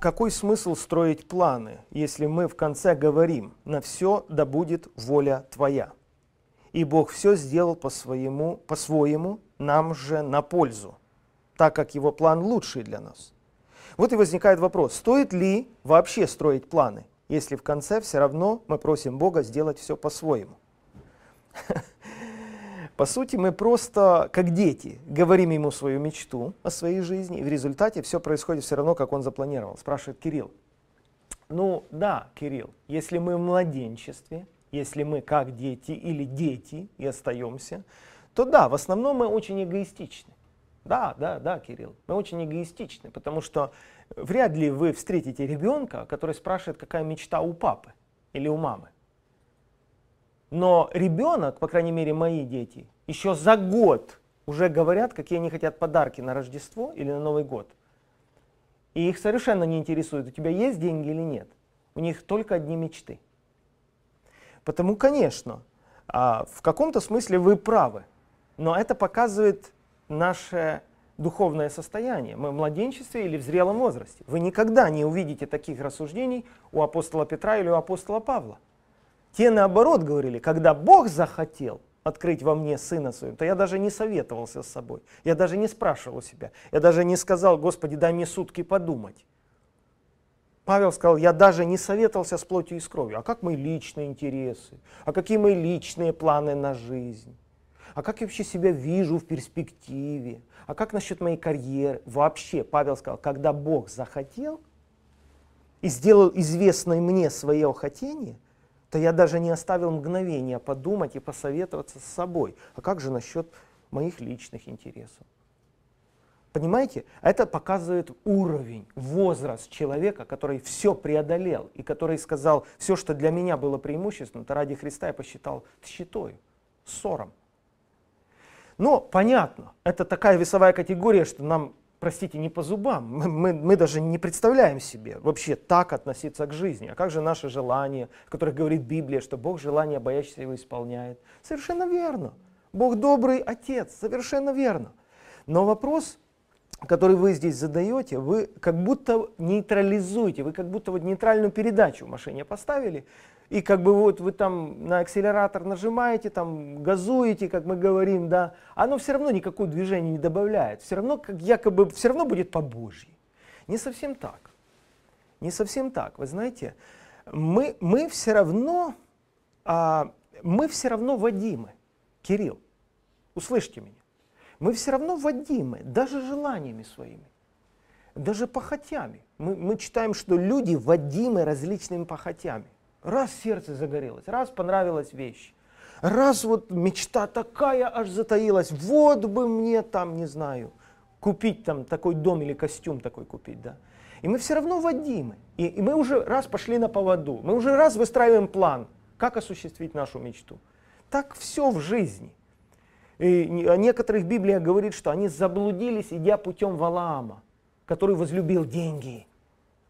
какой смысл строить планы, если мы в конце говорим «на все да будет воля Твоя». И Бог все сделал по своему, по-своему, нам же на пользу, так как Его план лучший для нас. Вот и возникает вопрос, стоит ли вообще строить планы, если в конце все равно мы просим Бога сделать все по-своему. По сути, мы просто, как дети, говорим ему свою мечту о своей жизни, и в результате все происходит все равно, как он запланировал. Спрашивает Кирилл. Ну да, Кирилл, если мы в младенчестве, если мы как дети или дети и остаемся, то да, в основном мы очень эгоистичны. Да, да, да, Кирилл, мы очень эгоистичны, потому что вряд ли вы встретите ребенка, который спрашивает, какая мечта у папы или у мамы. Но ребенок, по крайней мере мои дети, еще за год уже говорят, какие они хотят подарки на Рождество или на Новый год. И их совершенно не интересует, у тебя есть деньги или нет. У них только одни мечты. Потому, конечно, а, в каком-то смысле вы правы, но это показывает наше духовное состояние. Мы в младенчестве или в зрелом возрасте. Вы никогда не увидите таких рассуждений у апостола Петра или у апостола Павла. Те наоборот говорили, когда Бог захотел открыть во мне Сына Своего, то я даже не советовался с собой, я даже не спрашивал себя, я даже не сказал, Господи, дай мне сутки подумать. Павел сказал, я даже не советовался с плотью и с кровью. А как мои личные интересы? А какие мои личные планы на жизнь? А как я вообще себя вижу в перспективе? А как насчет моей карьеры? Вообще, Павел сказал, когда Бог захотел и сделал известной мне свое хотение – то я даже не оставил мгновения подумать и посоветоваться с собой. А как же насчет моих личных интересов? Понимаете? Это показывает уровень, возраст человека, который все преодолел и который сказал, все, что для меня было преимуществом, то ради Христа я посчитал тщетой, ссором. Но понятно, это такая весовая категория, что нам простите, не по зубам. Мы, мы, мы даже не представляем себе вообще так относиться к жизни. А как же наши желания, в которых говорит Библия, что Бог желания боящийся его исполняет? Совершенно верно. Бог добрый Отец, совершенно верно. Но вопрос, который вы здесь задаете, вы как будто нейтрализуете, вы как будто вот нейтральную передачу в машине поставили, и как бы вот вы там на акселератор нажимаете, там газуете, как мы говорим, да, оно все равно никакого движения не добавляет, все равно как якобы, все равно будет по Божьей. Не совсем так. Не совсем так. Вы знаете, мы, мы все равно, а, мы все равно водимы. Кирилл, услышьте меня. Мы все равно водимы, даже желаниями своими, даже похотями. Мы, мы читаем, что люди водимы различными похотями. Раз сердце загорелось, раз понравилась вещь, раз вот мечта такая аж затаилась, вот бы мне там, не знаю, купить там такой дом или костюм такой купить, да. И мы все равно водимы. И, и мы уже раз пошли на поводу, мы уже раз выстраиваем план, как осуществить нашу мечту. Так все в жизни. И о некоторых Библия говорит, что они заблудились, идя путем Валаама, который возлюбил деньги.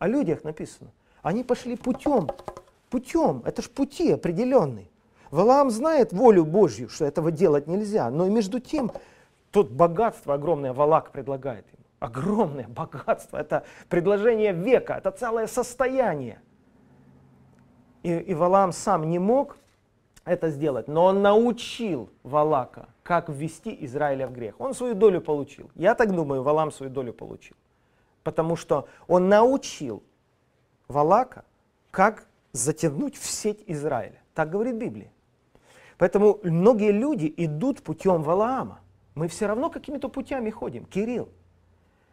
О людях написано. Они пошли путем путем, это ж пути определенные. Валаам знает волю Божью, что этого делать нельзя, но между тем тут богатство огромное Валак предлагает ему. Огромное богатство, это предложение века, это целое состояние. И, и Валаам сам не мог это сделать, но он научил Валака, как ввести Израиля в грех. Он свою долю получил. Я так думаю, Валам свою долю получил. Потому что он научил Валака, как затянуть в сеть Израиля. Так говорит Библия. Поэтому многие люди идут путем Валаама. Мы все равно какими-то путями ходим. Кирилл,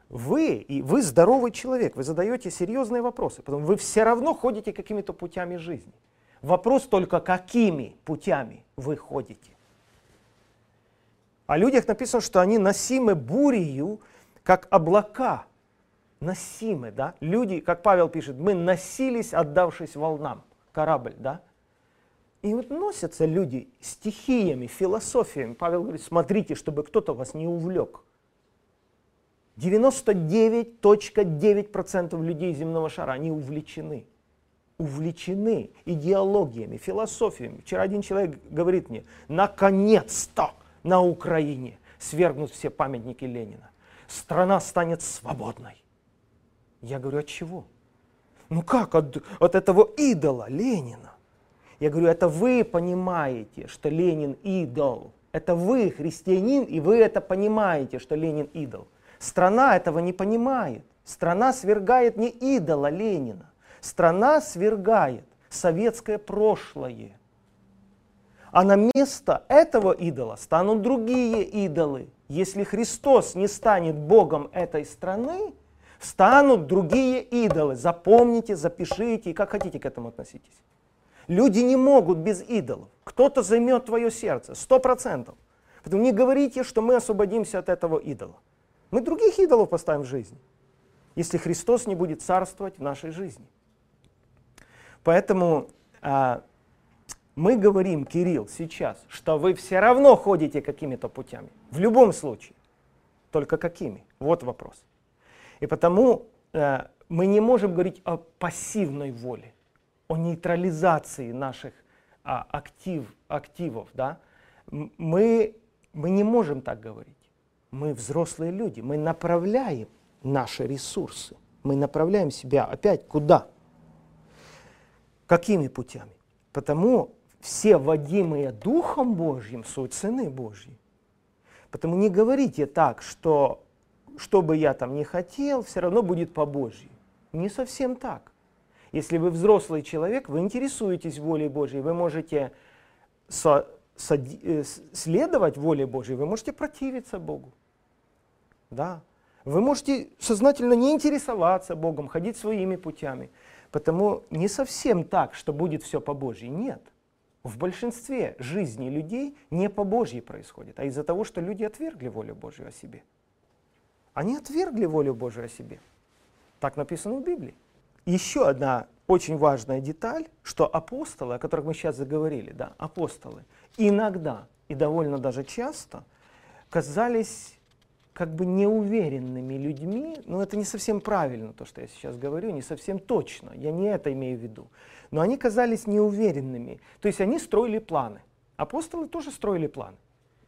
вы, и вы здоровый человек, вы задаете серьезные вопросы, потому вы все равно ходите какими-то путями жизни. Вопрос только, какими путями вы ходите. О людях написано, что они носимы бурею, как облака носимы, да? Люди, как Павел пишет, мы носились, отдавшись волнам. Корабль, да? И вот носятся люди стихиями, философиями. Павел говорит, смотрите, чтобы кто-то вас не увлек. 99.9% людей земного шара, они увлечены. Увлечены идеологиями, философиями. Вчера один человек говорит мне, наконец-то на Украине свергнут все памятники Ленина. Страна станет свободной. Я говорю, от чего? Ну как от, от этого идола Ленина? Я говорю, это вы понимаете, что Ленин идол. Это вы христианин, и вы это понимаете, что Ленин идол. Страна этого не понимает. Страна свергает не идола Ленина. Страна свергает советское прошлое. А на место этого идола станут другие идолы. Если Христос не станет Богом этой страны, станут другие идолы. Запомните, запишите, и как хотите к этому относитесь. Люди не могут без идолов. Кто-то займет твое сердце, сто процентов. Поэтому не говорите, что мы освободимся от этого идола. Мы других идолов поставим в жизни, если Христос не будет царствовать в нашей жизни. Поэтому а, мы говорим, Кирилл, сейчас, что вы все равно ходите какими-то путями. В любом случае. Только какими? Вот вопрос. И потому э, мы не можем говорить о пассивной воле, о нейтрализации наших а, актив, активов. Да? Мы, мы не можем так говорить. Мы взрослые люди, мы направляем наши ресурсы. Мы направляем себя опять куда? Какими путями? Потому все водимые Духом Божьим суть сыны Божьи. Потому не говорите так, что что бы я там не хотел, все равно будет по Божьей. Не совсем так. Если вы взрослый человек, вы интересуетесь волей Божьей, вы можете со, со, э, следовать воле Божьей, вы можете противиться Богу. Да. Вы можете сознательно не интересоваться Богом, ходить своими путями. Потому не совсем так, что будет все по Божьей. Нет. В большинстве жизни людей не по Божьей происходит, а из-за того, что люди отвергли волю Божью о себе. Они отвергли волю Божию о себе. Так написано в Библии. Еще одна очень важная деталь, что апостолы, о которых мы сейчас заговорили, да, апостолы, иногда и довольно даже часто казались как бы неуверенными людьми, но это не совсем правильно, то, что я сейчас говорю, не совсем точно, я не это имею в виду. Но они казались неуверенными, то есть они строили планы. Апостолы тоже строили планы.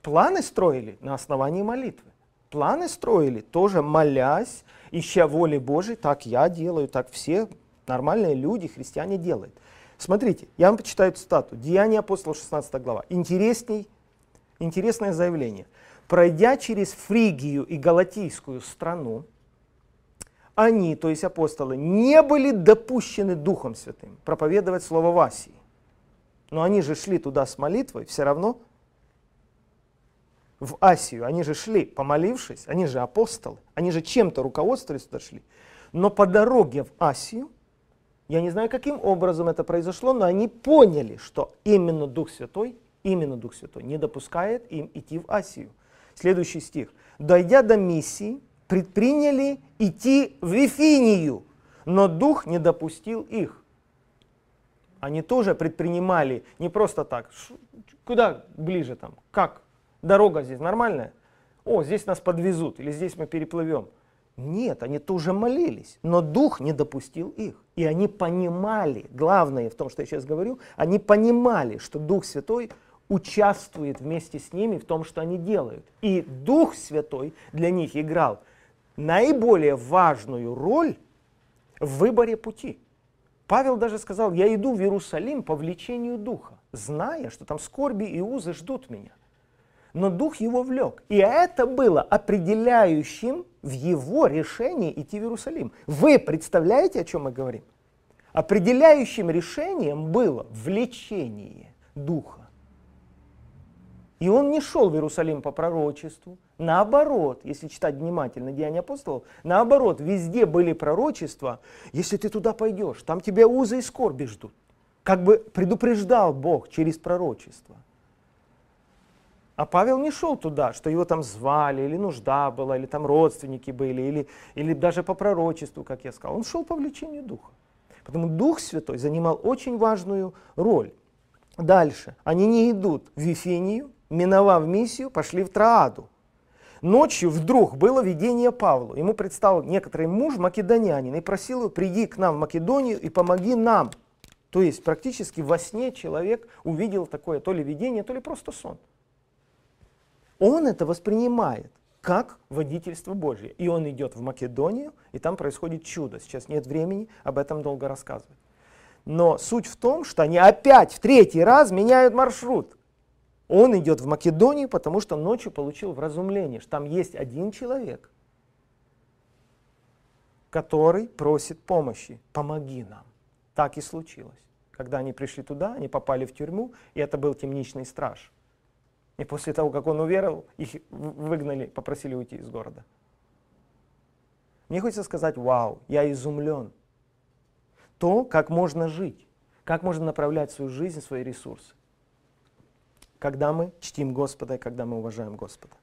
Планы строили на основании молитвы. Планы строили тоже молясь, ища воли Божией, так я делаю, так все нормальные люди, христиане делают. Смотрите, я вам почитаю цитату. Деяния апостола, 16 глава. Интересней, интересное заявление пройдя через Фригию и Галатийскую страну, они, то есть апостолы, не были допущены Духом Святым проповедовать Слово в Асии. Но они же шли туда с молитвой, все равно в Асию. Они же шли, помолившись, они же апостолы, они же чем-то руководствовались туда шли. Но по дороге в Асию, я не знаю, каким образом это произошло, но они поняли, что именно Дух Святой, именно Дух Святой не допускает им идти в Асию. Следующий стих. «Дойдя до миссии, предприняли идти в Вифинию, но Дух не допустил их». Они тоже предпринимали не просто так. Куда ближе там? Как? Дорога здесь нормальная? О, здесь нас подвезут или здесь мы переплывем. Нет, они тоже молились, но Дух не допустил их. И они понимали, главное в том, что я сейчас говорю, они понимали, что Дух Святой участвует вместе с ними в том, что они делают. И Дух Святой для них играл наиболее важную роль в выборе пути. Павел даже сказал, я иду в Иерусалим по влечению Духа, зная, что там скорби и узы ждут меня. Но Дух его влек. И это было определяющим в его решении идти в Иерусалим. Вы представляете, о чем мы говорим? Определяющим решением было влечение Духа. И он не шел в Иерусалим по пророчеству. Наоборот, если читать внимательно Деяния апостолов, наоборот, везде были пророчества. Если ты туда пойдешь, там тебя узы и скорби ждут. Как бы предупреждал Бог через пророчество. А Павел не шел туда, что его там звали, или нужда была, или там родственники были, или, или даже по пророчеству, как я сказал. Он шел по влечению Духа. Потому Дух Святой занимал очень важную роль. Дальше. Они не идут в Вифинию, миновав миссию, пошли в Трааду. Ночью вдруг было видение Павлу. Ему предстал некоторый муж, македонянин, и просил его, приди к нам в Македонию и помоги нам. То есть практически во сне человек увидел такое то ли видение, то ли просто сон. Он это воспринимает. как водительство Божье. И он идет в Македонию, и там происходит чудо. Сейчас нет времени об этом долго рассказывать. Но суть в том, что они опять в третий раз меняют маршрут. Он идет в Македонию, потому что ночью получил вразумление, что там есть один человек, который просит помощи. Помоги нам. Так и случилось. Когда они пришли туда, они попали в тюрьму, и это был темничный страж. И после того, как он уверовал, их выгнали, попросили уйти из города. Мне хочется сказать, вау, я изумлен. То, как можно жить, как можно направлять свою жизнь, свои ресурсы. Когда мы чтим Господа и когда мы уважаем Господа.